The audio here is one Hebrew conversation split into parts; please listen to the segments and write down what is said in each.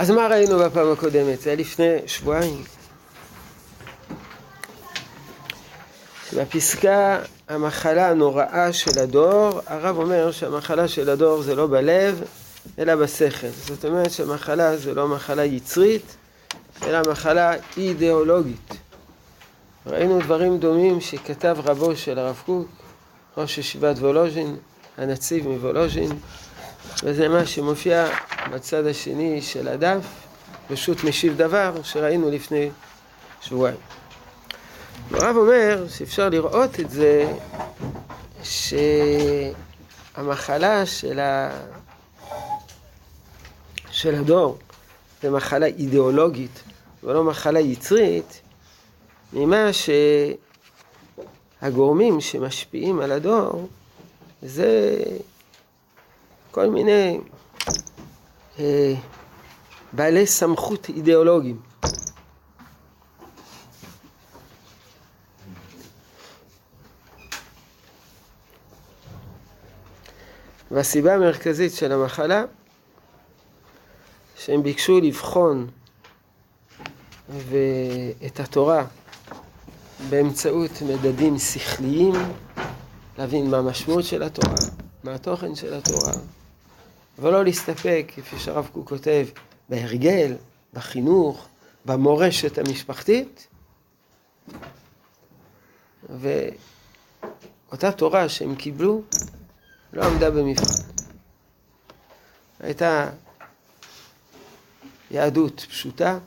אז מה ראינו בפעם הקודמת? זה היה לפני שבועיים. בפסקה המחלה הנוראה של הדור, הרב אומר שהמחלה של הדור זה לא בלב, אלא בשכל. זאת אומרת שהמחלה זה לא מחלה יצרית, אלא מחלה אידיאולוגית. ראינו דברים דומים שכתב רבו של הרב קוק, ראש ישיבת וולוז'ין, הנציב מוולוז'ין, וזה מה שמופיע בצד השני של הדף, פשוט משיב דבר שראינו לפני שבועיים. הרב אומר שאפשר לראות את זה שהמחלה של, ה... של הדור זה מחלה אידיאולוגית ולא מחלה יצרית, ממה שהגורמים שמשפיעים על הדור זה כל מיני אה, בעלי סמכות אידיאולוגיים. והסיבה המרכזית של המחלה, שהם ביקשו לבחון את התורה באמצעות מדדים שכליים, להבין מה המשמעות של התורה, מה התוכן של התורה, ולא להסתפק, כפי שהרב קוק כותב, בהרגל, בחינוך, במורשת המשפחתית. ואותה תורה שהם קיבלו לא עמדה במבחן. הייתה יהדות פשוטה,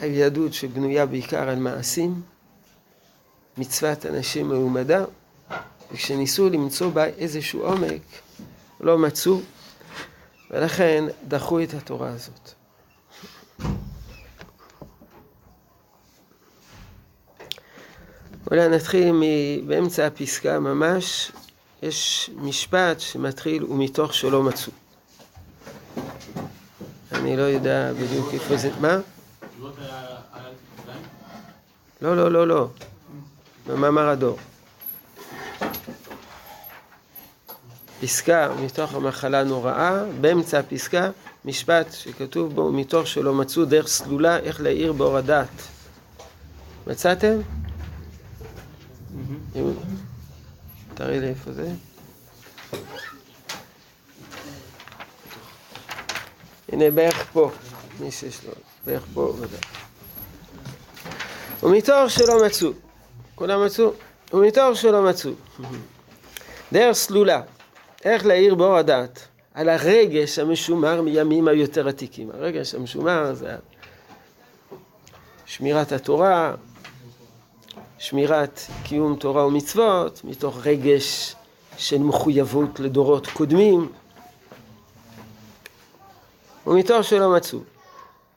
היהדות שבנויה בעיקר על מעשים, מצוות אנשים מעומדה, וכשניסו למצוא בה איזשהו עומק, לא מצאו, ולכן דחו את התורה הזאת. אולי נתחיל באמצע הפסקה ממש, יש משפט שמתחיל ומתוך שלא מצאו. אני לא יודע בדיוק איפה זה, מה? לא, לא, לא, לא. במאמר הדור. פסקה מתוך המחלה הנוראה, באמצע הפסקה, משפט שכתוב בו מתוך שלא מצאו דרך סלולה איך להאיר באור הדעת. מצאתם? תראי לי איפה זה. הנה בערך פה, מי שיש לו, בערך פה ודאי. ומתור שלא מצאו, כולם מצאו? ומתור שלא מצאו. דרך סלולה, איך להאיר באור הדעת, על הרגש המשומר מימים היותר עתיקים. הרגש המשומר זה שמירת התורה, שמירת קיום תורה ומצוות, מתוך רגש של מחויבות לדורות קודמים, ומתוך שלא מצאו,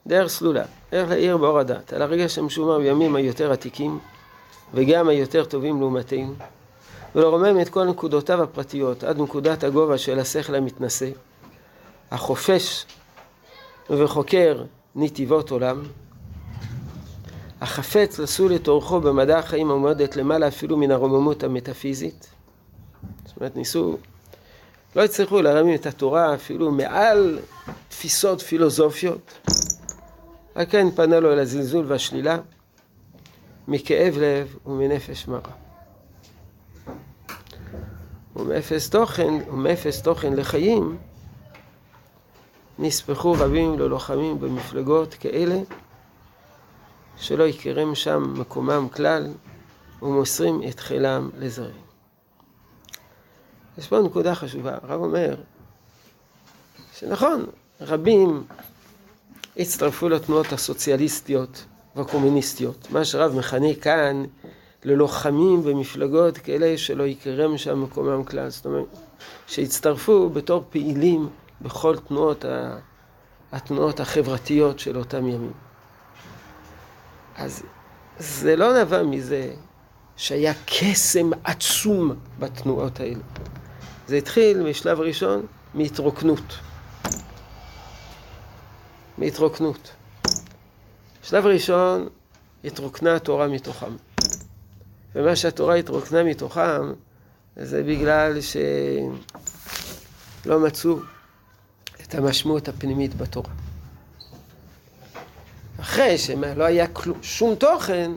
דרך סלולה, איך להאיר באור הדת, על הרגש המשומר בימים היותר עתיקים, וגם היותר טובים לעומתנו, ולרומם את כל נקודותיו הפרטיות עד נקודת הגובה של השכל המתנשא, החופש וחוקר נתיבות עולם, החפץ לסול את אורחו במדע החיים העומדת למעלה אפילו מן הרוממות המטאפיזית. זאת אומרת, ניסו, לא הצליחו להרמים את התורה אפילו מעל תפיסות פילוסופיות. רק כן פנה לו אל הזלזול והשלילה, מכאב לב ומנפש מרה. ומאפס תוכן, ומאפס תוכן לחיים, נספחו רבים ללוחמים במפלגות כאלה שלא יכרם שם מקומם כלל, ומוסרים את חילם לזרים. יש פה נקודה חשובה, הרב אומר שנכון, רבים הצטרפו לתנועות הסוציאליסטיות והקומוניסטיות, מה שרב מכנה כאן ללוחמים במפלגות כאלה שלא יקרם שם מקומם כלל, זאת אומרת, שהצטרפו בתור פעילים בכל תנועות, התנועות החברתיות של אותם ימים. אז זה לא נבע מזה שהיה קסם עצום בתנועות האלה. זה התחיל בשלב ראשון מהתרוקנות. מהתרוקנות. שלב ראשון, התרוקנה התורה מתוכם. ומה שהתורה התרוקנה מתוכם, זה בגלל שלא מצאו את המשמעות הפנימית בתורה. אחרי שלא היה כלום, שום תוכן,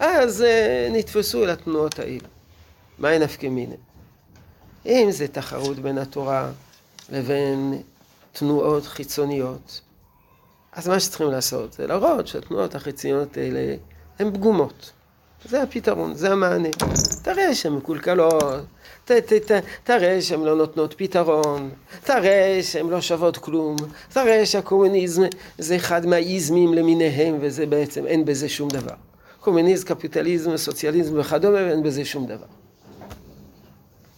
אז uh, נתפסו אל התנועות האלה. מהי נפקא מיני? אם זה תחרות בין התורה לבין תנועות חיצוניות, אז מה שצריכים לעשות זה להראות שהתנועות החיצוניות האלה הן פגומות. זה הפתרון, זה המענה. תראה שהן מקולקלות, ת, ת, ת, תראה שהן לא נותנות פתרון, תראה שהן לא שוות כלום, תראה שהקומוניזם זה אחד מהאיזמים למיניהם וזה בעצם, אין בזה שום דבר. קומוניזם, קפיטליזם, סוציאליזם וכדומה, ואין בזה שום דבר.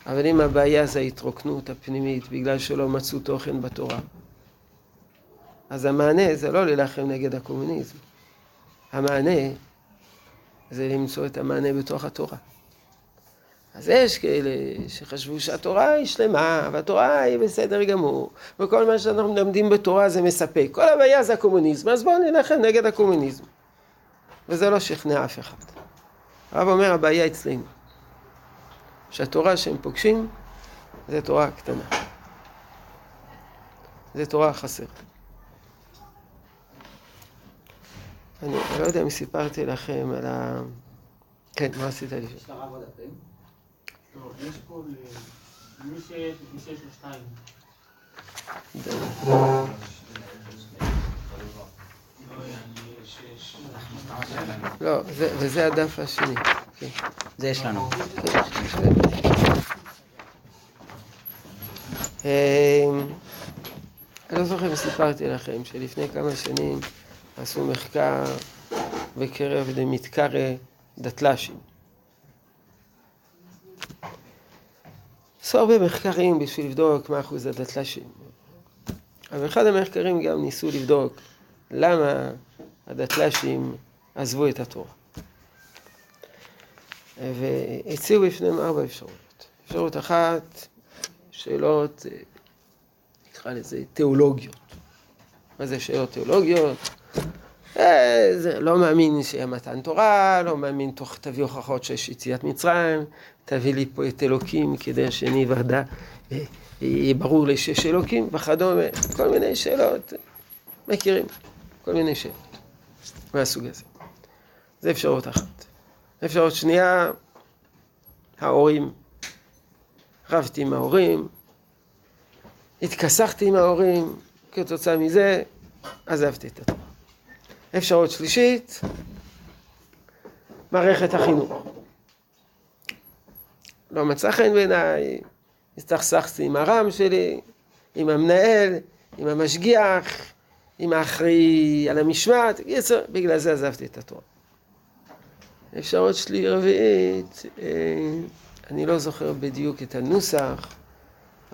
אבל אם הבעיה זה ההתרוקנות הפנימית בגלל שלא מצאו תוכן בתורה, אז המענה זה לא להילחם נגד הקומוניזם. המענה זה למצוא את המענה בתוך התורה. אז יש כאלה שחשבו שהתורה היא שלמה, והתורה היא בסדר גמור, וכל מה שאנחנו מלמדים בתורה זה מספק. כל הבעיה זה הקומוניזם, אז בואו נלחם נגד הקומוניזם. וזה לא שכנע אף אחד. הרב אומר, הבעיה אצלנו. שהתורה שהם פוגשים זה תורה קטנה. זה תורה חסרה. אני לא יודע אם סיפרתי לכם על ה... כן, מה עשית לי? יש לרב עוד דפים? לא, יש פה למי שיש לו שתיים. לא, וזה הדף השני. זה יש לנו. אמ, אני לא זוכר אם סיפרתי לכם שלפני כמה שנים עשו מחקר בקרב דמתקרא דתל"שים. עשו הרבה מחקרים בשביל לבדוק מה אחוז הדתל"שים. אבל אחד המחקרים גם ניסו לבדוק למה הדתל"שים עזבו את התורה. והציעו בפניהם ארבע אפשרויות. אפשרות אחת, שאלות, אה, נקרא לזה תיאולוגיות. מה זה שאלות תיאולוגיות? אה, זה לא מאמין שיהיה מתן תורה, לא מאמין תוך תביא הוכחות שיש יציאת מצרים, תביא לי פה את אלוקים כדי שאני ודע, אה, יהיה ברור לי שיש אלוקים וכדומה, כל מיני שאלות, מכירים, כל מיני שאלות מהסוג הזה. זה אפשרות אחת. אפשרות שנייה, ההורים. רבתי עם ההורים, התכסחתי עם ההורים, כתוצאה מזה עזבתי את התורה. אפשרות שלישית, מערכת החינוך. לא מצא חן בעיניי, הסתכסכתי עם הרם שלי, עם המנהל, עם המשגיח, עם האחראי על המשמעת, בגלל זה עזבתי את התורה. אפשרות שלי רביעית, אה, אני לא זוכר בדיוק את הנוסח,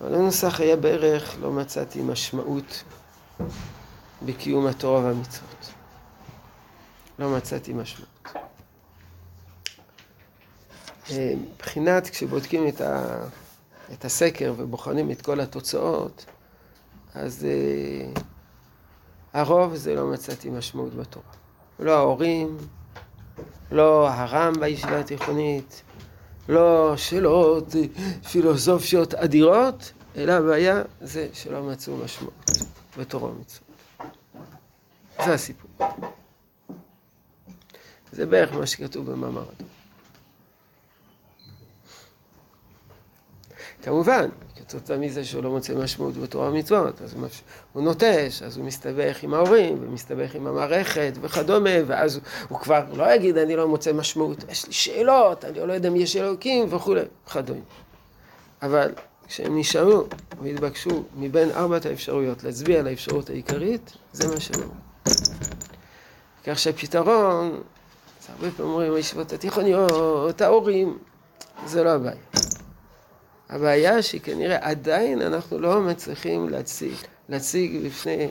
אבל הנוסח היה בערך, לא מצאתי משמעות בקיום התורה והמצוות. לא מצאתי משמעות. אה, מבחינת, כשבודקים את, ה, את הסקר ובוחנים את כל התוצאות, אז uh, הרוב זה לא מצאתי משמעות בתורה. לא ההורים, לא הרם בישיבה התיכונית, לא שאלות פילוסופיות אדירות, אלא הבעיה זה שלא מצאו משמעות בתורה ומצוות. זה הסיפור. זה בערך מה שכתוב במאמר הדור. כמובן, כתוצאה מזה שהוא לא מוצא משמעות בתורה ומצוות, אז הוא נוטש, אז הוא מסתבך עם ההורים, ומסתבך עם המערכת וכדומה, ואז הוא כבר לא יגיד, אני לא מוצא משמעות, יש לי שאלות, אני לא יודע אם יש אלוקים וכולי, וכדומה. אבל כשהם נשארו והתבקשו מבין ארבעת האפשרויות להצביע על האפשרות העיקרית, זה מה אמרו. כך שהפתרון, הרבה פעמים אומרים, הישיבות התיכוניות, ההורים, זה לא הבעיה. הבעיה שכנראה עדיין אנחנו לא מצליחים להציג, להציג בפני,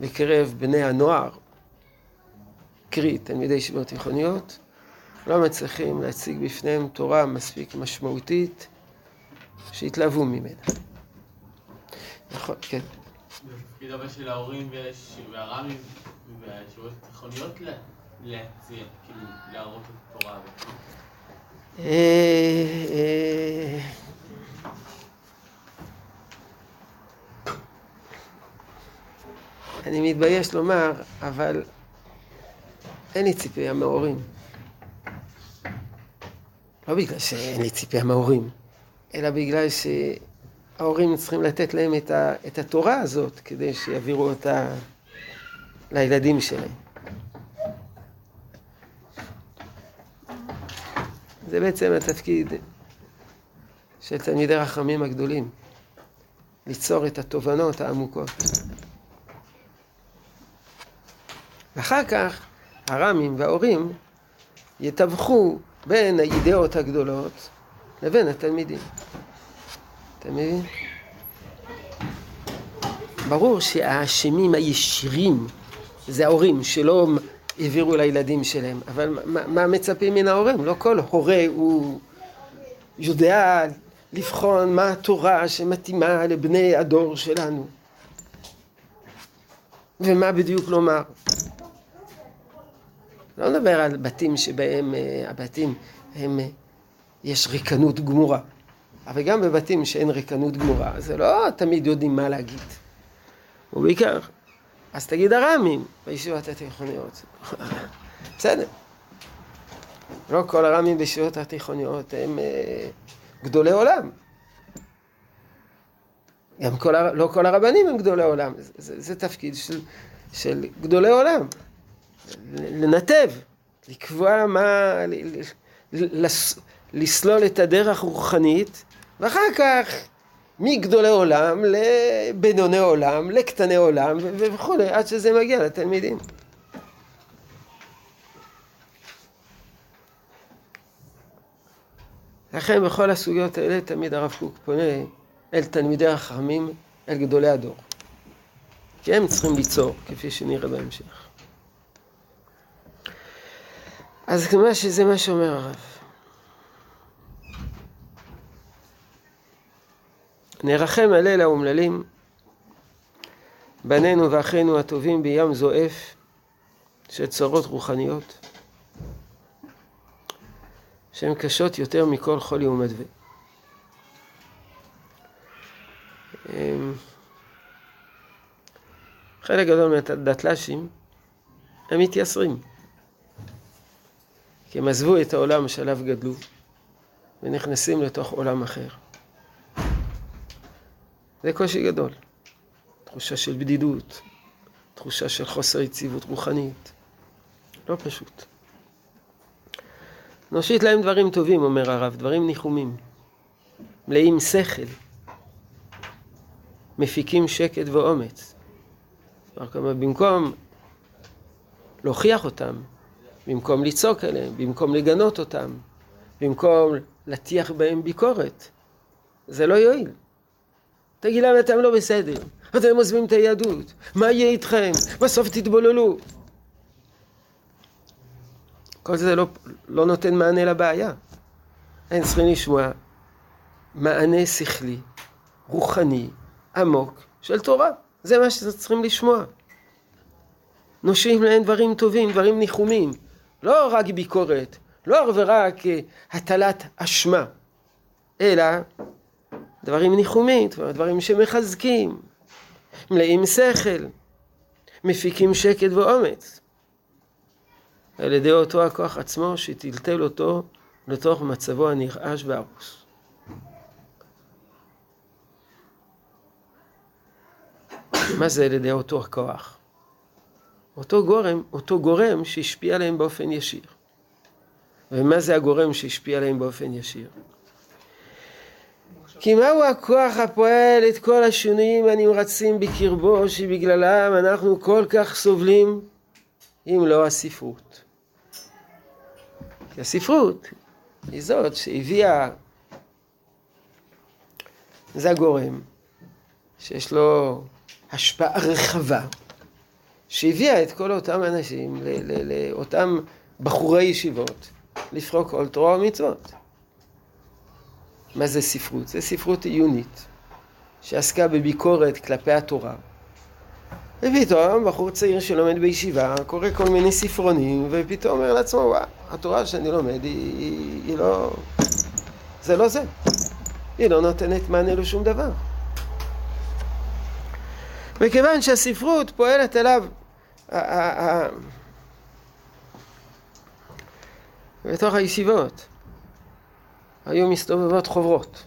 בקרב בני הנוער, קרי תלמידי ישיבות תיכוניות, לא מצליחים להציג בפניהם תורה מספיק משמעותית שהתלהבו ממנה. נכון, כן. תפקיד הרבה של ההורים והר"מים והישיבות התיכוניות כאילו. אה, אה, אני מתבייש לומר, אבל אין לי ציפייה מההורים. לא בגלל שאין לי ציפייה מההורים, אלא בגלל שההורים צריכים לתת להם את התורה הזאת כדי שיעבירו אותה לילדים שלהם. זה בעצם התפקיד של תלמידי רחמים הגדולים, ליצור את התובנות העמוקות. ואחר כך הרמים וההורים יתווכו בין הידיעות הגדולות לבין התלמידים. אתה מבין? ברור שהאשמים הישירים זה ההורים שלא העבירו לילדים שלהם, אבל מה, מה מצפים מן ההורים? לא כל הורה הוא יודע לבחון מה התורה שמתאימה לבני הדור שלנו ומה בדיוק לומר. לא נדבר על בתים שבהם uh, הבתים הם, uh, יש ריקנות גמורה. אבל גם בבתים שאין ריקנות גמורה, זה לא תמיד יודעים מה להגיד. ובעיקר, אז תגיד הרמים בישיבות התיכוניות. בסדר. לא כל הרמים בישיבות התיכוניות הם uh, גדולי עולם. גם כל, לא כל הרבנים הם גדולי עולם. זה, זה, זה תפקיד של, של גדולי עולם. לנתב, לקבוע מה, לסלול את הדרך הרוחנית, ואחר כך מגדולי עולם לבינוני עולם, לקטני עולם וכולי, עד שזה מגיע לתלמידים. לכן בכל הסוגיות האלה תמיד הרב קוק פונה אל תלמידי החכמים, אל גדולי הדור. כי הם צריכים ליצור, כפי שנראה בהמשך. אז כמה שזה מה שאומר הרב. נרחם על אלה האומללים, בנינו ואחינו הטובים בים זועף של צרות רוחניות, שהן קשות יותר מכל חולי ומדווה. אמ, חלק גדול מהדתל"שים הם מתייסרים. כי הם עזבו את העולם שעליו גדלו ונכנסים לתוך עולם אחר. זה קושי גדול. תחושה של בדידות, תחושה של חוסר יציבות רוחנית. לא פשוט. נושיט להם דברים טובים, אומר הרב, דברים ניחומים. מלאים שכל. מפיקים שקט ואומץ. במקום להוכיח אותם, במקום לצעוק עליהם, במקום לגנות אותם, במקום להטיח בהם ביקורת. זה לא יועיל. תגיד להם, אתם לא בסדר, אתם עוזבים את היהדות, מה יהיה איתכם? בסוף תתבוללו. כל זה לא, לא נותן מענה לבעיה. הם צריכים לשמוע מענה שכלי, רוחני, עמוק, של תורה. זה מה שצריכים לשמוע. נושאים להם דברים טובים, דברים ניחומים. לא רק ביקורת, לא ורק אה, הטלת אשמה, אלא דברים ניחומים, דברים שמחזקים, מלאים שכל, מפיקים שקט ואומץ. על ידי אותו הכוח עצמו שטלטל אותו לתוך מצבו הנרעש והרוס. מה זה על ידי אותו הכוח? אותו גורם, אותו גורם שהשפיע עליהם באופן ישיר. ומה זה הגורם שהשפיע עליהם באופן ישיר? כי מהו הכוח הפועל את כל השינויים הנמרצים בקרבו שבגללם אנחנו כל כך סובלים אם לא הספרות. כי הספרות היא זאת שהביאה, זה הגורם שיש לו השפעה רחבה שהביאה את כל אותם אנשים, לאותם בחורי ישיבות, לפרוק כל תורה ומצוות. מה זה ספרות? זה ספרות עיונית, שעסקה בביקורת כלפי התורה. ופתאום בחור צעיר שלומד בישיבה, קורא כל מיני ספרונים, ופתאום אומר לעצמו, וואה, התורה שאני לומד היא, היא, היא לא... זה לא זה. היא לא נותנת מענה לשום דבר. וכיוון שהספרות פועלת אליו בתוך הישיבות היו מסתובבות חוברות.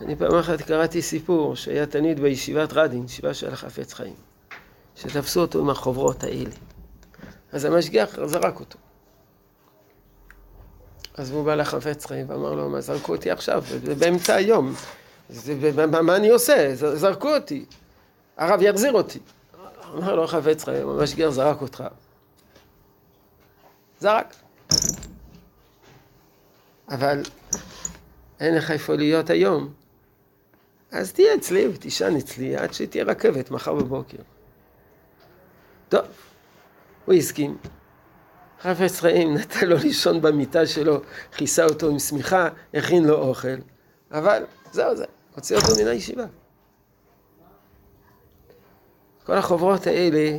אני פעם אחת קראתי סיפור שהיה תלמיד בישיבת רדין, ישיבה של החפץ חיים, שתפסו אותו עם החוברות האלה. אז המשגיח זרק אותו. אז הוא בא לחפץ חיים ואמר לו, מה זרקו אותי עכשיו? זה באמצע היום. זה, מה, מה אני עושה? זרקו אותי. הרב יחזיר אותי. אמר לו חפץ חיים, המשגיח זרק אותך. זרק. אבל אין לך איפה להיות היום. אז תהיה אצלי ותישן אצלי עד שתהיה רכבת מחר בבוקר. טוב, הוא הסכים. חפץ חיים נתן לו לישון במיטה שלו, כיסה אותו עם שמיכה, הכין לו אוכל, אבל זהו זה, הוציא אותו מן הישיבה. כל החוברות האלה,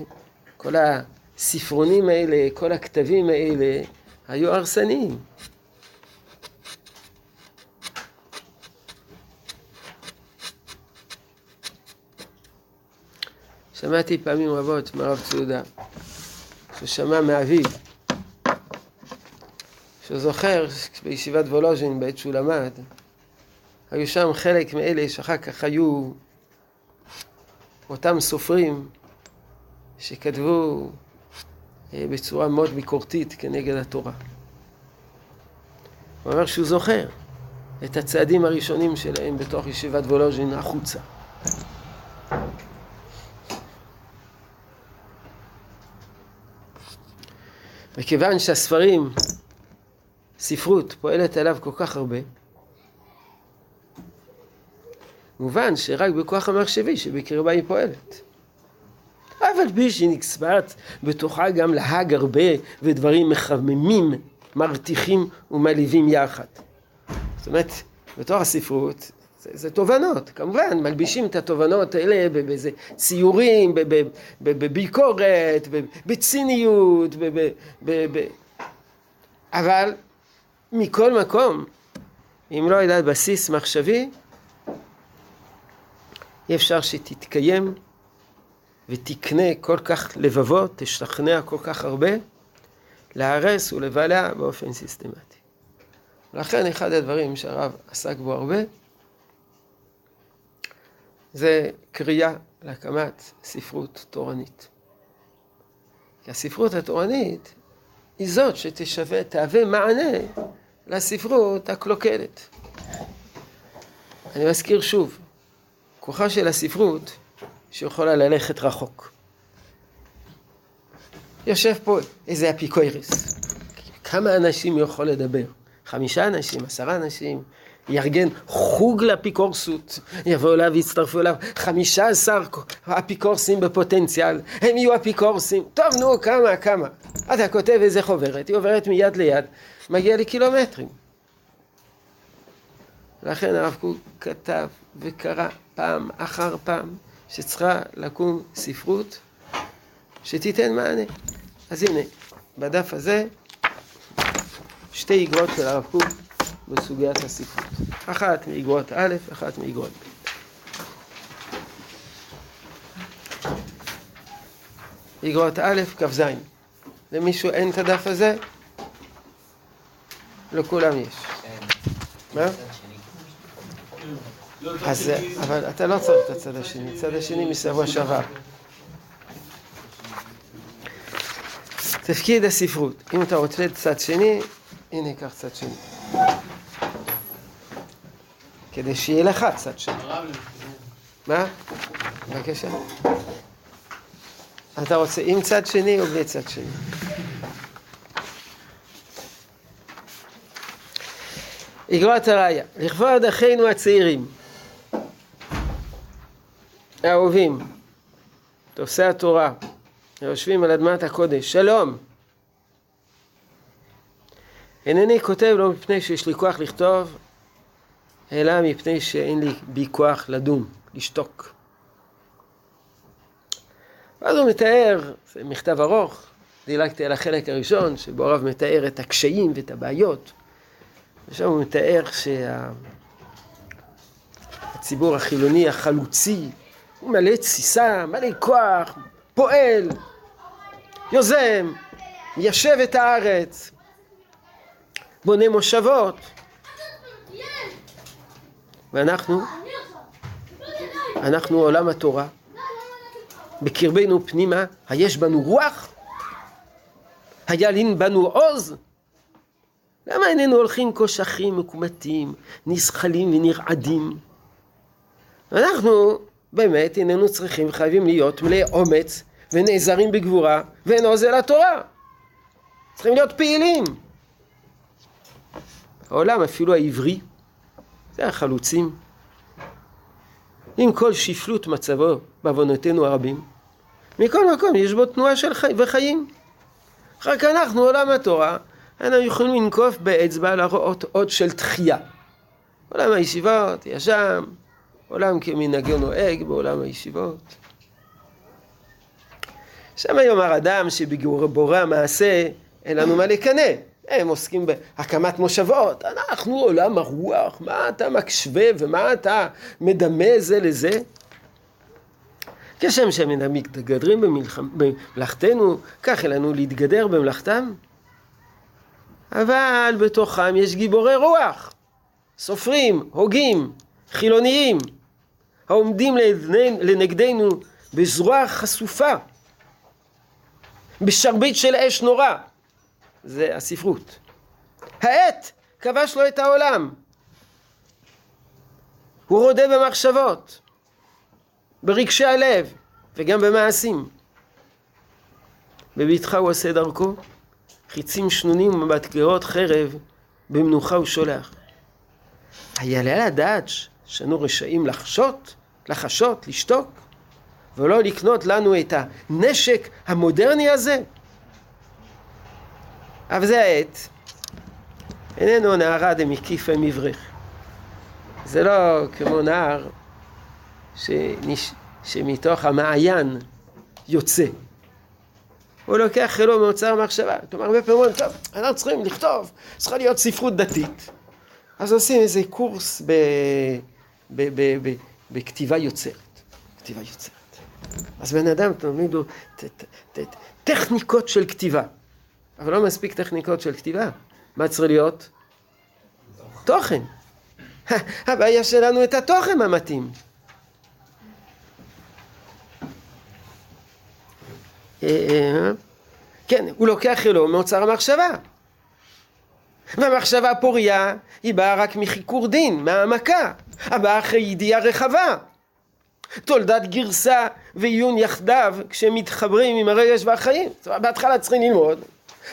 כל הספרונים האלה, כל הכתבים האלה, היו הרסניים. שמעתי פעמים רבות מהרב צעודה, ששמע מאביו, שהוא זוכר בישיבת וולוז'ין בעת שהוא למד, היו שם חלק מאלה שאחר כך היו אותם סופרים שכתבו אה, בצורה מאוד ביקורתית כנגד התורה. הוא אומר שהוא זוכר את הצעדים הראשונים שלהם בתוך ישיבת וולוז'ין החוצה. מכיוון שהספרים, ספרות, פועלת עליו כל כך הרבה, מובן שרק בכוח המחשבי שבקרבה היא פועלת. אבל פי שנצבעת בתוכה גם להג הרבה ודברים מחממים, מרתיחים ומלהיבים יחד. זאת אומרת, בתוך הספרות זה, זה תובנות, כמובן, מלבישים את התובנות האלה באיזה ציורים, בביקורת, בציניות, אבל מכל מקום, אם לא ידעת בסיס מחשבי, אי אפשר שתתקיים ותקנה כל כך לבבות, תשכנע כל כך הרבה, להרס ולבלע באופן סיסטמטי. לכן אחד הדברים שהרב עסק בו הרבה, זה קריאה להקמת ספרות תורנית. כי הספרות התורנית היא זאת שתשווה, תהווה מענה לספרות הקלוקלת. אני מזכיר שוב, כוחה של הספרות שיכולה ללכת רחוק. יושב פה איזה אפיקוירס, כמה אנשים יכול לדבר? חמישה אנשים, עשרה אנשים, יארגן חוג לאפיקורסות, יבואו אליו ויצטרפו אליו חמישה עשר אפיקורסים בפוטנציאל, הם יהיו אפיקורסים, טוב נו כמה כמה, אתה כותב איזה חוברת, היא עוברת מיד ליד, מגיע לקילומטרים. לכן הרב קוק כתב וקרא פעם אחר פעם שצריכה לקום ספרות שתיתן מענה. אז הנה, בדף הזה שתי אגרות של הרב קוק בסוגיית הספרות. אחת מאגרות א', אחת מאגרות ב'. אגרות א', כ"ז. למישהו אין את הדף הזה? לכולם יש. מה? אז, אבל אתה לא צריך את הצד השני, הצד השני משבוע שעבר. תפקיד הספרות, אם אתה רוצה צד שני, הנה קח צד שני. כדי שיהיה לך צד שני. מה? בבקשה. אתה רוצה עם צד שני או בלי צד שני? אגרות הראיה, לכבוד אחינו הצעירים, האהובים, תופסי התורה, היושבים על אדמת הקודש, שלום. אינני כותב לא מפני שיש לי כוח לכתוב, אלא מפני שאין לי בי כוח לדום, לשתוק. ואז הוא מתאר, זה מכתב ארוך, דילגתי על החלק הראשון, שבו הרב מתאר את הקשיים ואת הבעיות. ושם הוא מתאר שהציבור שה... החילוני החלוצי הוא מלא תסיסה, מלא כוח, פועל, יוזם, מיישב את הארץ, בונה מושבות. ואנחנו, אנחנו עולם התורה, בקרבנו פנימה, היש בנו רוח, הילין בנו עוז. למה איננו הולכים קושחים, מקומטים, נסחלים ונרעדים? אנחנו באמת איננו צריכים, חייבים להיות מלאי אומץ ונעזרים בגבורה ואין עוזר לתורה. צריכים להיות פעילים. העולם, אפילו העברי, זה החלוצים. עם כל שפלות מצבו בעוונותינו הרבים, מכל מקום יש בו תנועה של חי... וחיים. רק אנחנו, עולם התורה, אנחנו יכולים לנקוף באצבע להראות עוד של תחייה. עולם הישיבות, ישם, עולם כמנהגו נוהג בעולם הישיבות. שם יאמר אדם שבבורא המעשה אין לנו מה לקנא. הם עוסקים בהקמת מושבות, אנחנו עולם הרוח, מה אתה מקשווה ומה אתה מדמה זה לזה? כשם שהם מתגדרים במלאכתנו, כך לנו להתגדר במלאכתם. אבל בתוכם יש גיבורי רוח, סופרים, הוגים, חילוניים, העומדים לנגדנו בזרוע חשופה, בשרביט של אש נורא. זה הספרות. העט כבש לו את העולם. הוא רודה במחשבות, ברגשי הלב וגם במעשים. בביתך הוא עושה דרכו, חיצים שנונים ומטגרות חרב, במנוחה הוא שולח. היעלה לדעת שאנו רשאים לחשות, לחשות, לשתוק, ולא לקנות לנו את הנשק המודרני הזה? אבל זה העת. איננו נערה דמקיפה מברך. זה לא כמו נער שנש... שמתוך המעיין יוצא. הוא לוקח חילו מאוצר מחשבה. כלומר, הרבה פעמים אומרים, טוב, אנחנו צריכים לכתוב, צריכה להיות ספרות דתית. אז עושים איזה קורס ב... ב... ב... ב... בכתיבה יוצרת. כתיבה יוצרת. אז בן אדם, תלמיד לו טכניקות של כתיבה. אבל לא מספיק טכניקות של כתיבה. מה צריך להיות? תוכן. הבעיה שלנו את התוכן המתאים. אה, אה, כן, הוא לוקח אלו מאוצר המחשבה. והמחשבה הפוריה היא באה רק מחיקור דין, מהעמקה, הבאה אחרי ידיעה רחבה. תולדת גרסה ועיון יחדיו כשהם מתחברים עם הרגש והחיים. זאת אומרת, בהתחלה צריכים ללמוד,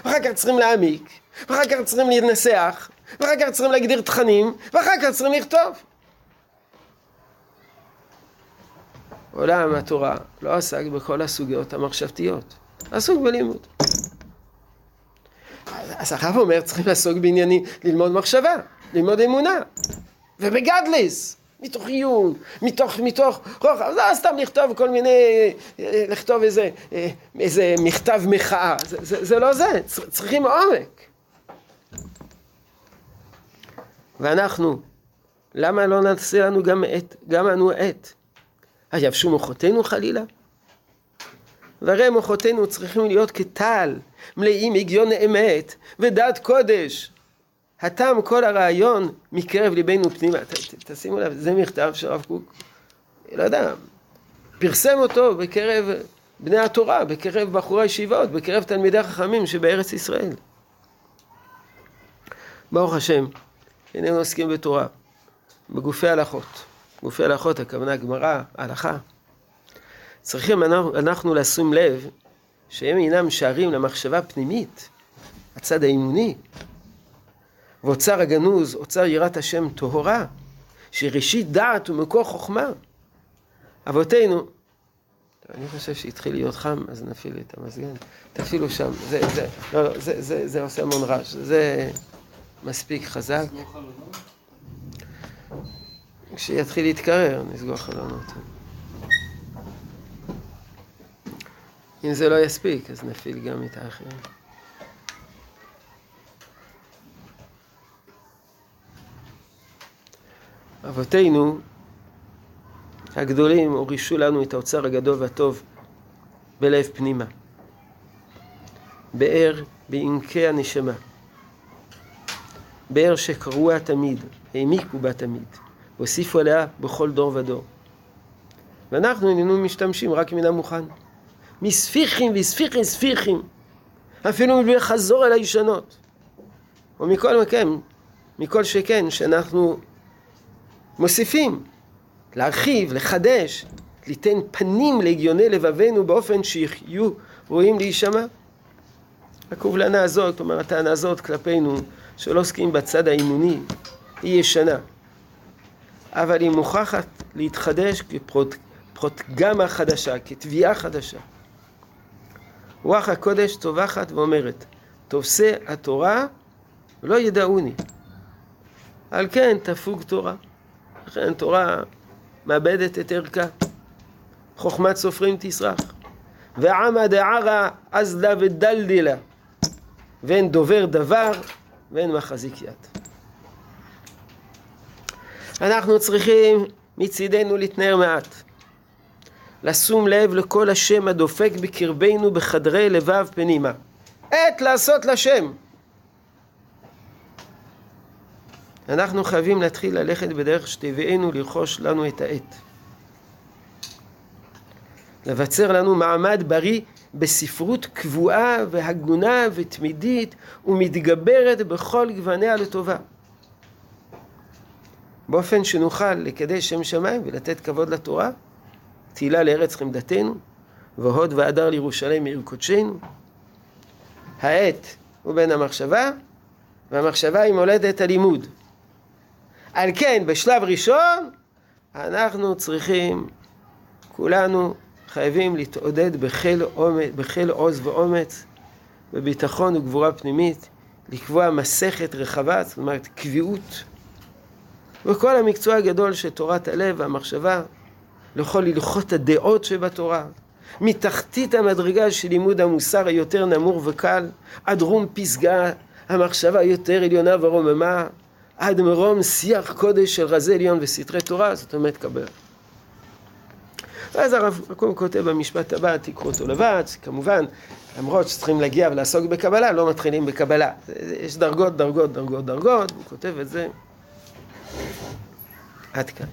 ואחר כך צריכים להעמיק, ואחר כך צריכים לנסח, ואחר כך צריכים להגדיר תכנים, ואחר כך צריכים לכתוב. עולם התורה לא עסק בכל הסוגיות המחשבתיות, עסוק בלימוד. אז הרב אומר, צריכים לעסוק בעניינים, ללמוד מחשבה, ללמוד אמונה, ובגדליס. מתוך עיון, מתוך, מתוך רוחב, לא סתם לכתוב כל מיני, אה, לכתוב איזה, אה, איזה מכתב מחאה, זה, זה, זה לא זה, צריכים עומק. ואנחנו, למה לא נעשה לנו גם עת, גם אנו עת? היבשו מוחותינו חלילה? והרי מוחותינו צריכים להיות כטל, מלאים היגיון אמת ודעת קודש, הטעם כל הרעיון מקרב ליבנו פנימה. ת, ת, תשימו לב, זה מכתב שהרב קוק, לא יודע, פרסם אותו בקרב בני התורה, בקרב בחורי הישיבות, בקרב תלמידי החכמים שבארץ ישראל. ברוך השם, איננו עוסקים בתורה, בגופי הלכות. גופי הלכות, הכוונה גמרא, הלכה. צריכים אנחנו, אנחנו לשים לב שהם אינם שערים למחשבה פנימית, הצד האימוני, ואוצר הגנוז, אוצר יראת השם טהורה, שראשית דעת ומקור חוכמה. אבותינו, אני חושב שהתחיל להיות חם, אז נפעיל את המזגן. תפעילו שם, זה, זה, לא, לא, זה, זה, זה עושה המון רעש, זה מספיק חזק. כשיתחיל להתקרר, נסגור חלונות. אם זה לא יספיק, אז נפעיל גם את האחרים. אבותינו הגדולים הורישו לנו את האוצר הגדול והטוב בלב פנימה. באר בעמקי הנשמה. באר שקרוע תמיד, העמיקו בה תמיד, והוסיפו עליה בכל דור ודור. ואנחנו איננו משתמשים רק מן המוכן. מספיחים וספיחים ספיחים, אפילו מבלי לחזור אל הישנות. ומכל מקם, מכל שכן, שאנחנו מוסיפים, להרחיב, לחדש, ליתן פנים להגיוני לבבינו באופן שיהיו ראויים להישמע. הקובלנה הזאת, כלומר הטענה הזאת כלפינו, שלא עוסקים בצד האימוני, היא ישנה. אבל היא מוכרחת להתחדש כפרוטגמה חדשה, כתביעה חדשה. רוח הקודש טובחת ואומרת, תופסי התורה לא ידעוני. על כן תפוג תורה. לכן תורה מאבדת את ערכה. חוכמת סופרים תסרח. ועמא דערא אזלה ודלדלה. ואין דובר דבר ואין מחזיק יד. אנחנו צריכים מצידנו להתנער מעט. לשום לב לכל השם הדופק בקרבנו בחדרי לבב פנימה. עת לעשות לשם. אנחנו חייבים להתחיל ללכת בדרך שתביאנו לרכוש לנו את העת. לבצר לנו מעמד בריא בספרות קבועה והגונה ותמידית ומתגברת בכל גווניה לטובה. באופן שנוכל לקדש שם שמיים ולתת כבוד לתורה, תהילה לארץ חמדתנו, והוד והדר לירושלים עיר קודשנו. העט הוא בין המחשבה, והמחשבה היא מולדת הלימוד. על כן, בשלב ראשון, אנחנו צריכים, כולנו חייבים להתעודד בחיל, אומץ, בחיל עוז ואומץ, בביטחון וגבורה פנימית, לקבוע מסכת רחבה, זאת אומרת קביעות, וכל המקצוע הגדול של תורת הלב והמחשבה, לכל הלכות הדעות שבתורה, מתחתית המדרגה של לימוד המוסר היותר נמור וקל, עד רום פסגה המחשבה היותר עליונה ורוממה, עד מרום שיח קודש של רזי עליון וסתרי תורה, זאת אומרת קבל. ואז הרב מקום כותב במשפט הבא, תקראו אותו לבד, כמובן, למרות שצריכים להגיע ולעסוק בקבלה, לא מתחילים בקבלה. יש דרגות, דרגות, דרגות, דרגות, הוא כותב את זה. עד כאן.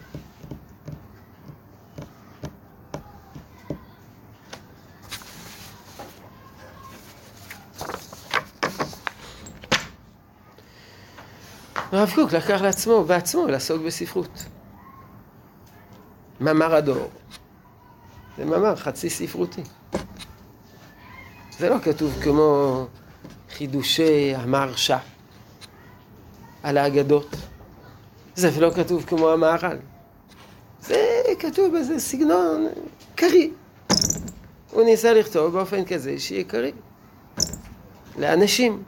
הרב קוק לקח לעצמו, בעצמו, לעסוק בספרות. מאמר הדור. זה מאמר חצי ספרותי. זה לא כתוב כמו חידושי המהרש"א על האגדות. זה לא כתוב כמו המהר"ל. זה כתוב באיזה סגנון קריא. הוא ניסה לכתוב באופן כזה שיהיה קריא. לאנשים.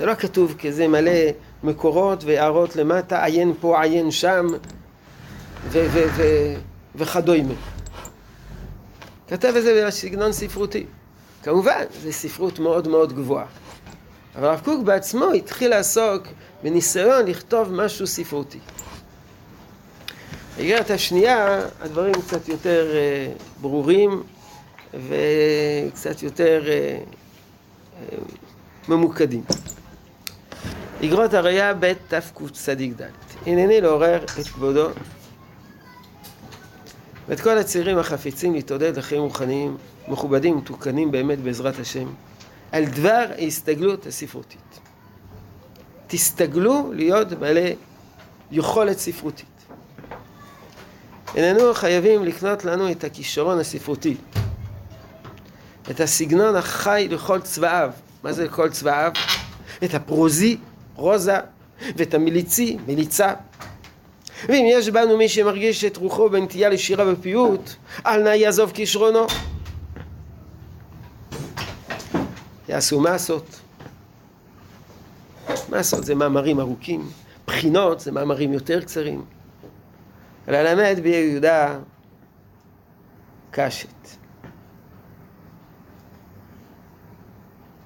זה לא כתוב כזה מלא מקורות והערות למטה, עיין פה, עיין שם, וכדומה. כתב את זה בסגנון ספרותי. כמובן, זו ספרות מאוד מאוד גבוהה. אבל הרב קוק בעצמו התחיל לעסוק בניסיון לכתוב משהו ספרותי. באיגרת השנייה הדברים קצת יותר uh, ברורים וקצת יותר uh, uh, ממוקדים. איגרות הראייה ב' תקצ"ד. הנני לעורר את כבודו ואת כל הצעירים החפיצים להתעודד לחיים רוחניים, מכובדים ומתוקנים באמת בעזרת השם, על דבר ההסתגלות הספרותית. תסתגלו להיות בעלי יכולת ספרותית. איננו חייבים לקנות לנו את הכישרון הספרותי, את הסגנון החי לכל צבעיו. מה זה לכל צבעיו? את הפרוזי רוזה, ואת המליצי, מליצה. ואם יש בנו מי שמרגיש את רוחו בנטייה לשירה ופיוט, אל נא יעזוב כישרונו. יעשו מסות. מסות זה מאמרים ארוכים, בחינות זה מאמרים יותר קצרים. ללמד ביהודה קשת.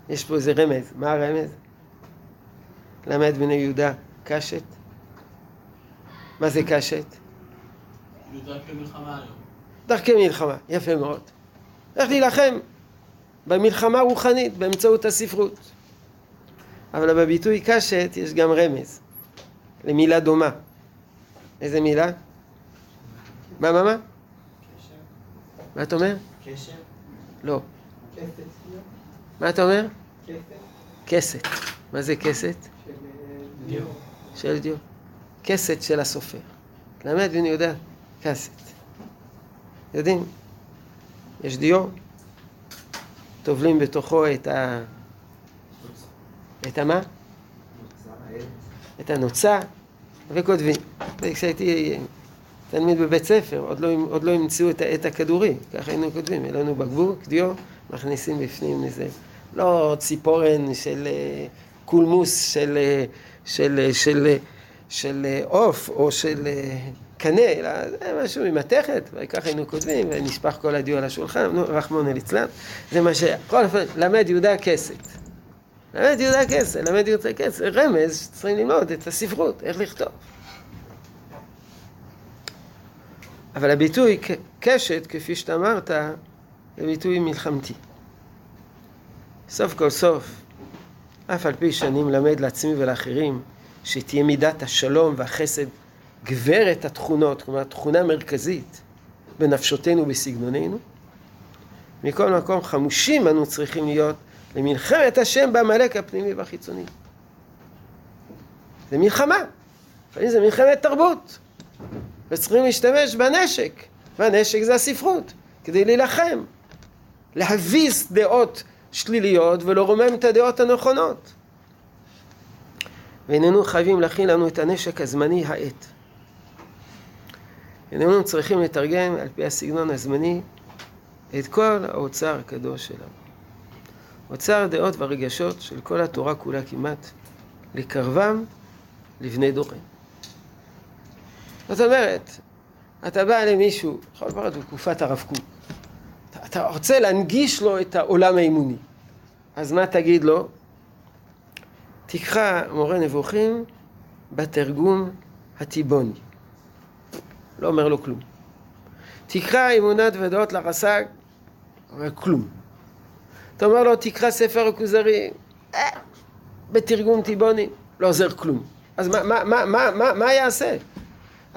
יש פה איזה רמז, מה הרמז? למד בני יהודה קשת? מה זה קשת? יהודה כמלחמה היום. דרכי מלחמה, יפה מאוד. איך להילחם במלחמה רוחנית באמצעות הספרות. אבל בביטוי קשת יש גם רמז למילה דומה. איזה מילה? מה, מה, מה? מה אתה אומר? קשר? לא. כסת? מה אתה אומר? כסת? כסת. מה זה כסת? של דיו. כסת של הסופר. למד בן יהודה כסת. יודעים? יש דיו, טובלים בתוכו את ה... את המה? את הנוצה, וכותבים. כשהייתי תלמיד בבית ספר, עוד לא, עוד לא המציאו את, את הכדורי, ככה היינו כותבים, היה לנו בקבוק, דיו, מכניסים בפנים איזה, לא ציפורן של אה, קולמוס של, אה, של, אה, של, של עוף או של קנה, אלא זה משהו ממתכת, וככה היינו כותבים, ונשפך כל הדיו על השולחן, נו, רחמון ליצלן, זה מה ש... בכל אופן, למד יהודה כסת. למד יהודה כסת, למד יהודה כסת, רמז, צריכים ללמוד את הספרות, איך לכתוב. אבל הביטוי קשת, כפי שאתה אמרת, זה ביטוי מלחמתי. סוף כל סוף, אף על פי שאני מלמד לעצמי ולאחרים שתהיה מידת השלום והחסד גברת התכונות, כלומר תכונה מרכזית בנפשותנו ובסגנוננו, מכל מקום חמושים אנו צריכים להיות למלחמת השם בעמלק הפנימי והחיצוני. זה מלחמה, לפעמים זה מלחמת תרבות. וצריכים להשתמש בנשק, והנשק זה הספרות, כדי להילחם, להביס דעות שליליות ולרומם את הדעות הנכונות. ואיננו חייבים להכין לנו את הנשק הזמני העט. איננו צריכים לתרגם על פי הסגנון הזמני את כל האוצר הקדוש שלנו. אוצר הדעות והרגשות של כל התורה כולה כמעט, לקרבם לבני דורנו. זאת אומרת, אתה בא למישהו, יכול להיות בתקופת הרב קוק, אתה, רוצה להנגיש לו את העולם האימוני, אז מה תגיד לו? תקרא מורה נבוכים בתרגום הטיבוני. לא אומר לו כלום. תקרא אמונת ודעות לרס"ג, אומר כלום. אתה אומר לו, תקרא ספר הכוזרי, אה, בתרגום טיבוני, לא עוזר כלום. אז מה, מה, מה, מה, מה, מה יעשה?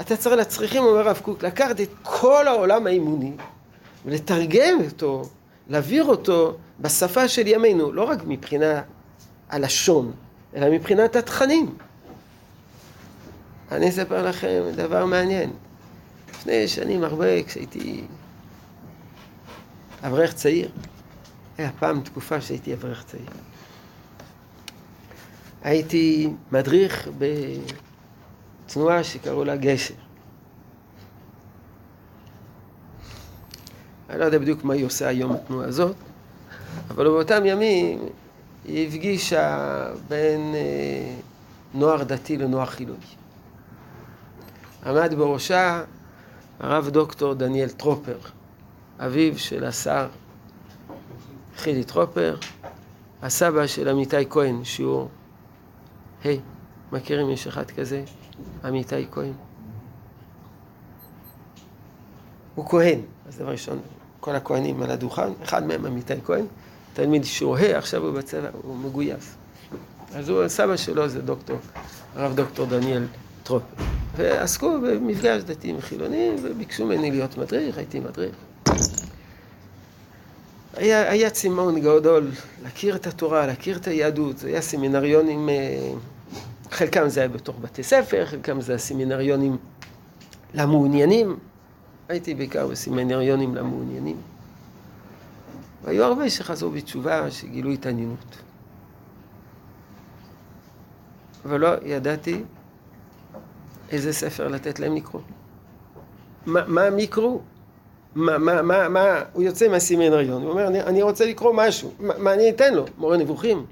אתה צריך, צריכים, אומר הרב קוק, לקחת את כל העולם האימוני ולתרגם אותו, להעביר אותו בשפה של ימינו, לא רק מבחינה הלשון, אלא מבחינת התכנים. אני אספר לכם דבר מעניין. לפני שנים הרבה, כשהייתי אברך צעיר, היה פעם תקופה שהייתי אברך צעיר. הייתי מדריך בתנועה שקראו לה גשר. אני לא יודע בדיוק מה היא עושה היום, התנועה הזאת, אבל באותם ימים היא הפגישה בין אה, נוער דתי לנוער חילוני. עמד בראשה הרב דוקטור דניאל טרופר, אביו של השר חילי טרופר, הסבא של עמיתי כהן, שיעור ה', hey, מכירים יש אחד כזה? עמיתי כהן. הוא כהן, אז דבר ראשון, כל הכהנים על הדוכן, אחד מהם עמיתי כהן, תלמיד שיעור ה', עכשיו הוא בצבא, הוא מגויס. אז הוא, הסבא שלו זה דוקטור, הרב דוקטור דניאל טרופר. ועסקו במפגש דתיים וחילוניים, וביקשו ממני להיות מדריך, הייתי מדריך. היה, היה צימון גדול להכיר את התורה, להכיר את היהדות, היה סמינריונים, אה, חלקם זה היה בתוך בתי ספר, חלקם זה הסמינריונים למעוניינים, הייתי בעיקר בסמינריונים למעוניינים. והיו הרבה שחזרו בתשובה, שגילו התעניינות. אבל לא ידעתי איזה ספר לתת להם לקרוא. מה, הם יקראו? מה, מה, מה, מה, הוא יוצא מהסמינריון, הוא אומר, אני, אני רוצה לקרוא משהו, מה, מה אני אתן לו? מורה נבוכים?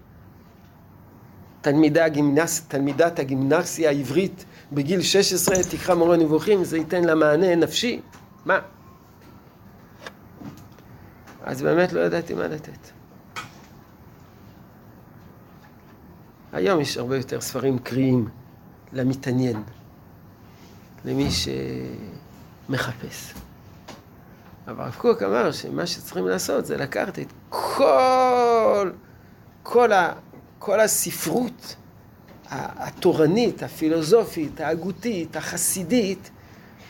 תלמידה הגימנס, תלמידת הגימנסיה העברית בגיל 16 תקרא מורה נבוכים, זה ייתן לה מענה נפשי? מה? אז באמת לא ידעתי מה לתת. היום יש הרבה יותר ספרים קריאים למתעניין. למי שמחפש. אבל הרב קוק אמר שמה שצריכים לעשות זה לקחת את כל, כל, ה, כל הספרות התורנית, הפילוסופית, ההגותית, החסידית,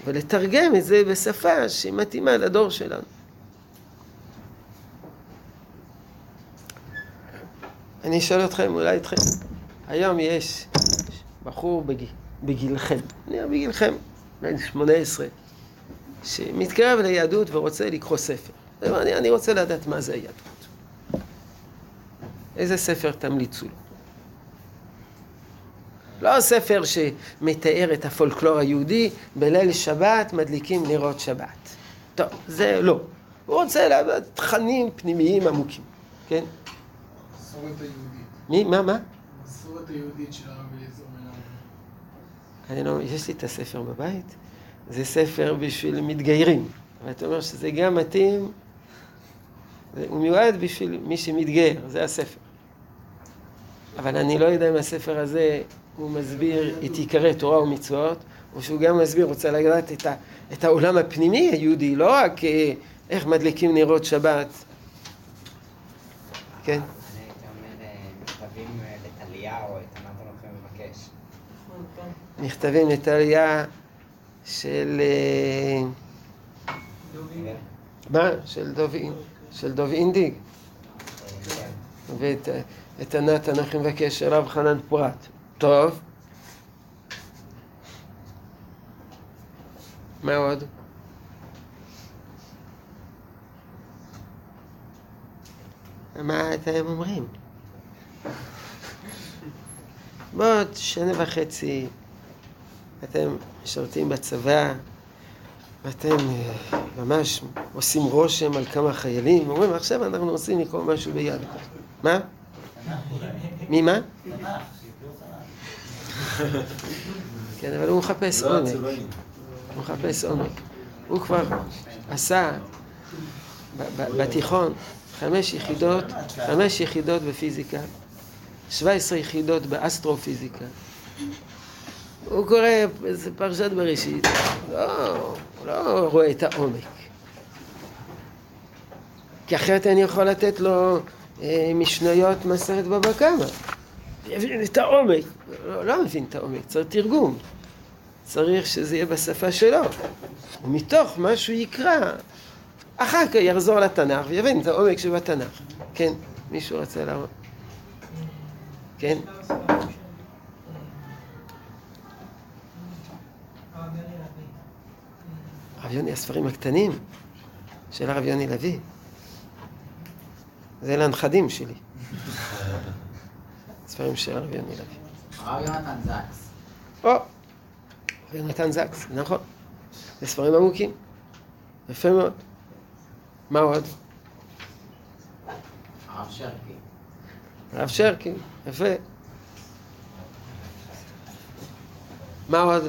ולתרגם את זה בשפה שמתאימה לדור שלנו. אני אשאל אתכם, אולי אתכם, היום יש בחור בגיל, בגילכם, נראה בגילכם, בן 18, שמתקרב ליהדות ורוצה לקרוא ספר. אני, אני רוצה לדעת מה זה היהדות. איזה ספר תמליצו לו? לא ספר שמתאר את הפולקלור היהודי, בליל שבת מדליקים נרות שבת. טוב, זה לא. הוא רוצה לדעת תכנים פנימיים עמוקים, כן? המסורת היהודית. מי? מה? מה? המסורת היהודית של הרב אליעזר מלמד. אני לא, יש לי את הספר בבית, זה ספר בשביל מתגיירים. ואתה אומר שזה גם מתאים, הוא מיועד בשביל מי שמתגייר, זה הספר. אבל אני לא יודע אם הספר הזה, הוא מסביר את עיקרי תורה ומצוות, או שהוא גם מסביר, רוצה לדעת את, ה, את העולם הפנימי היהודי, לא רק אה, איך מדליקים נרות שבת. כן? אה, מכתבים אה, לטליה. מכתבים לטליה של... מה? של דוב, של דוב אינדיג. כן. ואת את ענת אנחנו מבקש של רב חנן פורת. טוב. מה עוד? מה אתם אומרים? בעוד שנה וחצי אתם משרתים בצבא ואתם אה, ממש עושים רושם על כמה חיילים, אומרים עכשיו אנחנו רוצים לקרוא משהו ביד. מה? מי מה? כן, אבל הוא מחפש עומק. הוא מחפש עומק. הוא כבר עשה בתיכון חמש יחידות, חמש יחידות בפיזיקה, 17 יחידות באסטרופיזיקה. הוא קורא איזה פרשת בראשית, לא, הוא לא רואה את העומק. כי אחרת אני יכול לתת לו אה, משניות מסרת בבא קמא. את העומק. לא, לא מבין את העומק, צריך תרגום. צריך שזה יהיה בשפה שלו. ומתוך מה שהוא יקרא, אחר כך יחזור לתנ"ך ויבין את העומק שבתנ"ך. כן, מישהו רוצה להראות? כן? הרב יוני, הספרים הקטנים של הרב יוני לביא. זה לנכדים שלי. ספרים של הרב יוני לביא. הרב יונתן זקס. או, יונתן זקס, נכון. זה ספרים עמוקים. יפה מאוד. מה עוד? הרב שרקי. הרב שרקי, יפה. מה עוד?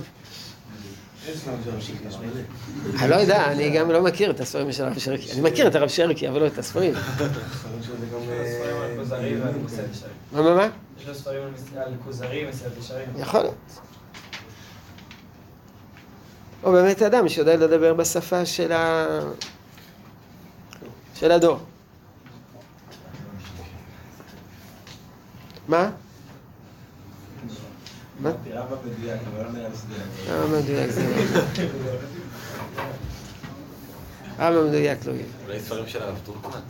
אני לא יודע, אני גם לא מכיר את הספרים של הרב שרקי. אני מכיר את הרב שרקי, אבל לא את הספרים. ישרים. מה, מה, מה? ספרים על מס- על כוזרי ומסילת ישרים. יכול להיות. או באמת אדם שיודע לדבר בשפה של ה... של הדור. מה? מה? רבא מדויק, אבל לא נראה לי שזה... למה מדויק זה לא? למה מדויק לא יהיה? אולי ספרים של הרב טרוקמן?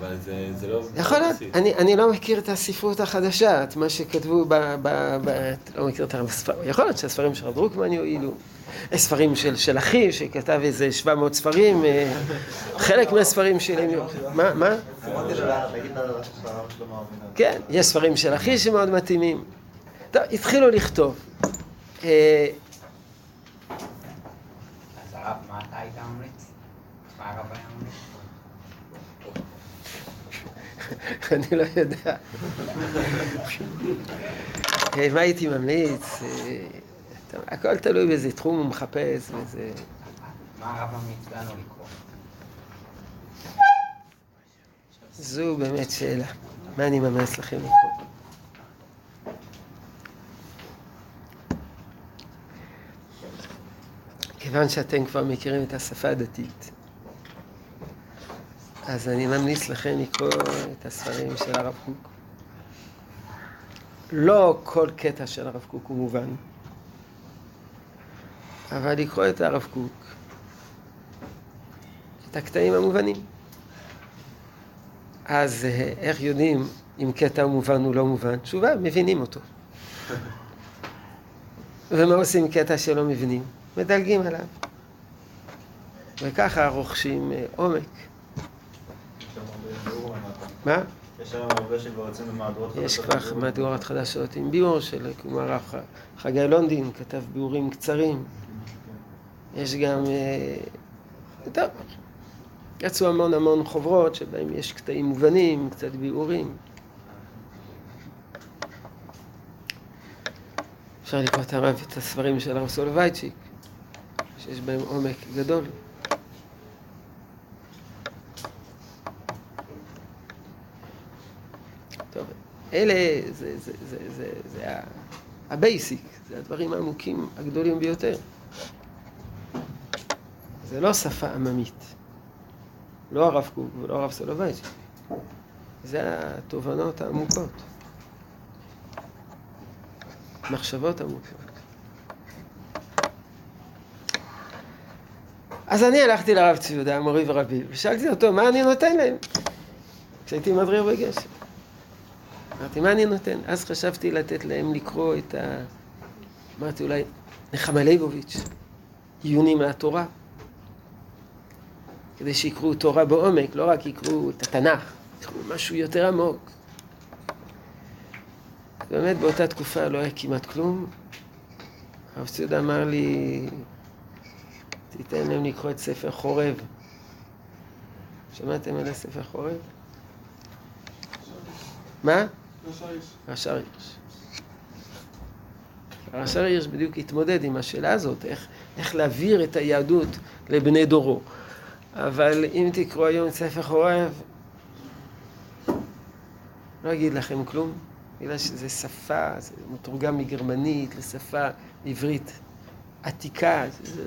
אבל זה זה לא... יכול להיות. אני, אני לא מכיר את הספרות החדשה, את מה שכתבו ב... ב, ב לא מכיר את הספרים, יכול להיות שהספרים של דרוקמן יועילו. יש ספרים של, של אחי, שכתב איזה 700 ספרים, אה, חלק מהספרים שלי, מה, מה? כן, יש ספרים של אחי שמאוד מתאימים. טוב, התחילו לכתוב. אה, אז הרב, מה אתה היית ממליץ? מה הרב היה ממליץ? אני לא יודע. אה, מה הייתי ממליץ? אה, הכל תלוי באיזה תחום הוא מחפש, וזה... מה הרב ממליץ לנו לקרוא? זו באמת שאלה. מה אני ממליץ לכם לקרוא? כיוון שאתם כבר מכירים את השפה הדתית, אז אני ממליץ לכם לקרוא את הספרים של הרב קוק. לא כל קטע של הרב קוק הוא מובן, אבל לקרוא את הרב קוק, את הקטעים המובנים. אז אה, איך יודעים אם קטע מובן או לא מובן? תשובה, מבינים אותו. ומה עושים קטע שלא מבינים? מדלגים עליו. וככה רוכשים אה, עומק. יש שם הרבה ביאור למטה. מה? יש שם הרבה שכבר יוצאים במהדורות יש חדשות. כבר מהדורות חדשות עם ביאור של הרב חגי לונדין, כתב ביאורים קצרים. יש גם... אה, טוב, יצאו המון המון חוברות שבהם יש קטעים מובנים, קצת ביאורים. אפשר לקרוא את הרב, את הספרים של הרב סולובייצ'יק, שיש בהם עומק גדול. טוב, אלה, זה, זה, זה, זה, זה ה- ה basic, זה הדברים העמוקים הגדולים ביותר. זה לא שפה עממית. לא הרב קוק ולא הרב סולובייצ'יק. זה התובנות העמוקות. מחשבות עמוקות. אז אני הלכתי לרב צבי יהודה, מורי ורבי, ושאלתי אותו, מה אני נותן להם? כשהייתי מדריר בגשם. אמרתי, מה אני נותן? אז חשבתי לתת להם לקרוא את ה... אמרתי, אולי נחמה ליבוביץ', עיונים מהתורה. כדי שיקראו תורה בעומק, לא רק יקראו את התנ"ך, יקראו משהו יותר עמוק. באמת באותה תקופה לא היה כמעט כלום. הרב ציודה אמר לי, תיתן להם לקרוא את ספר חורב. שמעתם על הספר חורב? מה? רש"ר הירש. רש"ר הירש בדיוק התמודד עם השאלה הזאת, איך, איך להעביר את היהדות לבני דורו. אבל אם תקראו היום את ספר חורב, לא אגיד לכם כלום, בגלל שזה שפה, זה מתורגם מגרמנית לשפה עברית עתיקה, זה,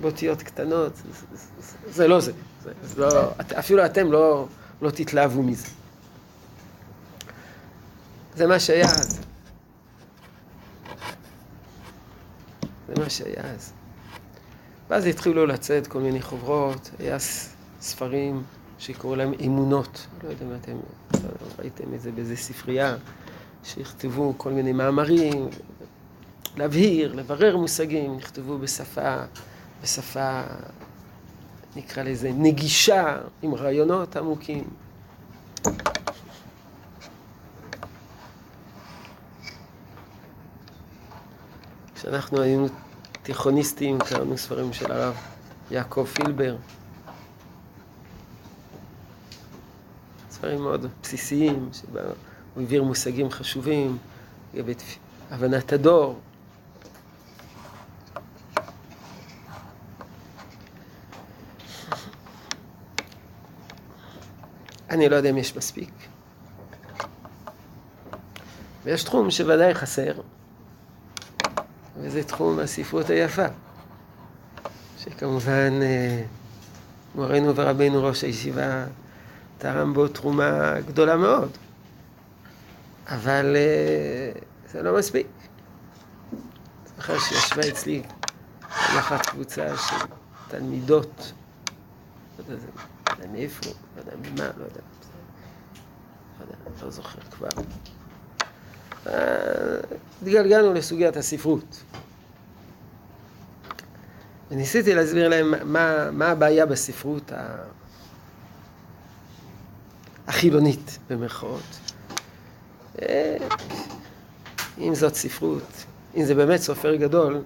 באותיות קטנות, זה, זה, זה, זה לא זה. זה, זה לא, אפילו אתם לא, לא תתלהבו מזה. זה מה שהיה אז. זה מה שהיה אז. ואז התחילו לצאת כל מיני חוברות, היה ספרים שקראו להם אמונות, לא יודע אם אתם ראיתם את זה באיזה ספרייה, שיכתבו כל מיני מאמרים, להבהיר, לברר מושגים, נכתבו בשפה, בשפה, נקרא לזה, נגישה, עם רעיונות עמוקים. כשאנחנו היינו תיכוניסטים, קראנו ספרים של הרב יעקב פילבר. ספרים מאוד בסיסיים, שבהם הוא העביר מושגים חשובים לגבי הבנת הדור. אני לא יודע אם יש מספיק. ויש תחום שוודאי חסר, וזה תחום הספרות היפה, שכמובן אה, מורנו ורבנו ראש הישיבה תרם בו תרומה גדולה מאוד, אבל אה, זה לא מספיק. זוכר שישבה אצלי אחת קבוצה של תלמידות, לא לא יודע מאיפה, לא יודע ממה, לא יודע, לא לא זוכר כבר. אה, התגלגלנו לסוגיית הספרות. וניסיתי להסביר להם מה, מה הבעיה בספרות ה... החילונית, במרכאות. אה, אם זאת ספרות, אם זה באמת סופר גדול,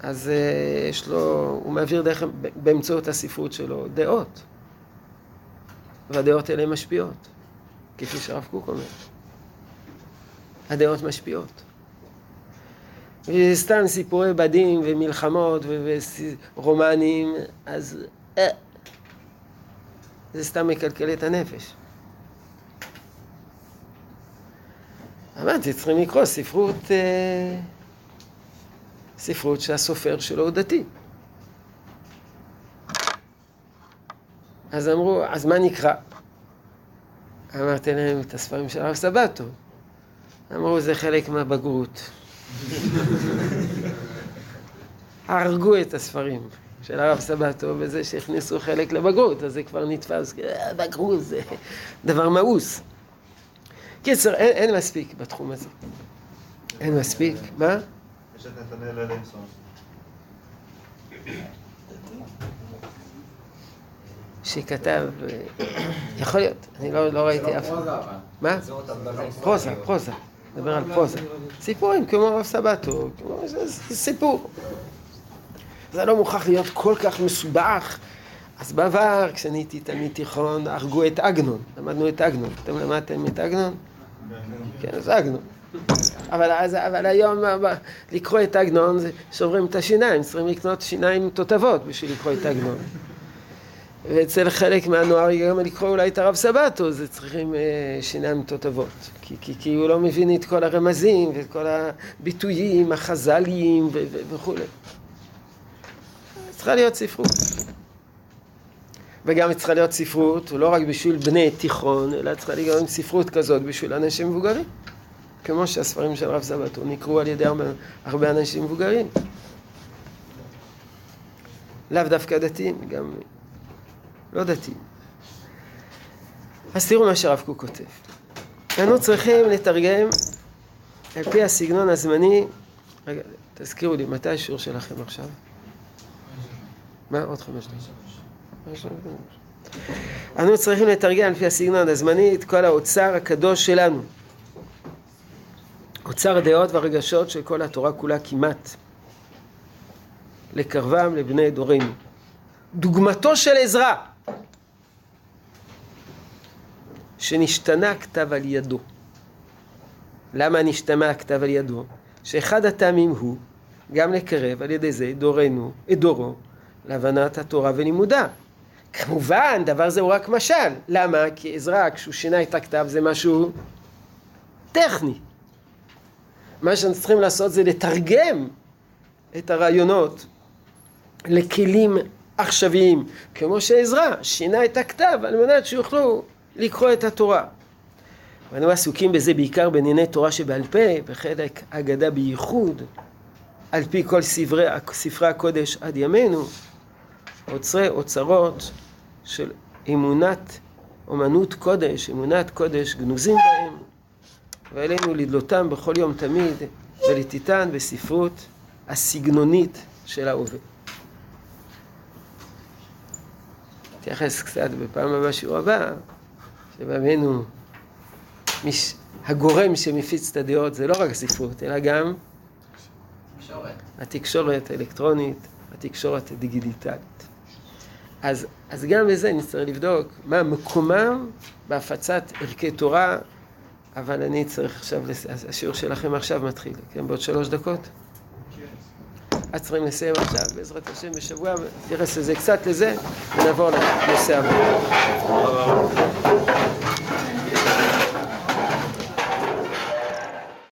אז אה, יש לו, הוא מעביר דרך, באמצעות הספרות שלו דעות. והדעות האלה משפיעות, כפי שהרב קוק אומר. הדעות משפיעות. וסתם סיפורי בדים ומלחמות ורומנים, אז אה, זה סתם מקלקל את הנפש. אמרתי, צריכים לקרוא ספרות, אה, ספרות שהסופר שלו הוא דתי. אז אמרו, אז מה נקרא? אמרתי להם את הספרים של הרב סבתו. אמרו, זה חלק מהבגרות. הרגו את הספרים של הרב סבתו בזה שהכניסו חלק לבגרות, אז זה כבר נתפס, "אה, בגרות זה דבר מאוס. קיצר, אין, אין מספיק בתחום הזה. אין מספיק, מה? יש את נתנאל אלינסון. שכתב, אה, יכול להיות, אני לא, לא ראיתי אף... מה? פרוזה, פרוזה. מדבר על פרוזה. סיפורים כמו הרב סבתו. זה, סיפור. זה לא מוכרח להיות כל כך מסובך. אז בעבר, כשנהייתי תלמיד תיכון, הרגו את עגנון. למדנו את עגנון. אתם למדתם את עגנון? כן, זה עגנון. אבל, אז, אבל היום ב- לקרוא את עגנון, זה שוברים את השיניים, צריכים לקנות שיניים תותבות בשביל לקרוא את עגנון. ואצל חלק מהנוער גם לקרוא אולי את הרב סבתו, זה צריכים אה, שיניים תותבות. כי, כי, כי הוא לא מבין את כל הרמזים ואת כל הביטויים החז"ליים ו- ו- וכולי. צריכה להיות ספרות. וגם צריכה להיות ספרות, לא רק בשביל בני תיכון, אלא צריכה להיות גם ספרות כזאת בשביל אנשים מבוגרים. כמו שהספרים של רב סבתו נקראו על ידי הרבה, הרבה אנשים מבוגרים. לאו דווקא דתיים, גם לא דתיים. אז תראו מה שהרב קוק כותב. אנו צריכים לתרגם על פי הסגנון הזמני, רגע, תזכירו לי, מתי השיעור שלכם עכשיו? מה? עוד חמש דקות. אנו צריכים לתרגם על פי הסגנון הזמני את כל האוצר הקדוש שלנו. אוצר הדעות והרגשות של כל התורה כולה כמעט. לקרבם לבני דורנו. דוגמתו של עזרא, שנשתנה הכתב על ידו. למה נשתנה הכתב על ידו? שאחד הטעמים הוא גם לקרב על ידי זה דורנו, את דורו, להבנת התורה ולימודה. כמובן, דבר זה הוא רק משל. למה? כי עזרא, כשהוא שינה את הכתב, זה משהו טכני. מה שאנחנו צריכים לעשות זה לתרגם את הרעיונות לכלים עכשוויים, כמו שעזרא שינה את הכתב על מנת שיוכלו לקרוא את התורה. ואנו עסוקים בזה בעיקר בענייני תורה שבעל פה, וחלק אגדה בייחוד, על פי כל ספרי, ספרי הקודש עד ימינו, אוצרי אוצרות של אמונת אומנות קודש, אמונת קודש גנוזים בהם, ועלינו לדלותם בכל יום תמיד, ולתיתן בספרות הסגנונית של ההווה. נתייחס קצת בפעם הבאה, שיעור הבא, שבאמנו מש... הגורם שמפיץ את הדעות זה לא רק הספרות, אלא גם התקשורת האלקטרונית, התקשורת הדיגיטלית. אז, אז גם בזה נצטרך לבדוק מה מקומם בהפצת ערכי תורה, אבל אני צריך עכשיו, לס... השיעור שלכם עכשיו מתחיל, כן? בעוד שלוש דקות? אז צריכים לסיים עכשיו, בעזרת השם, בשבוע, נתייחס לזה קצת לזה, ונעבור לנושא הבא.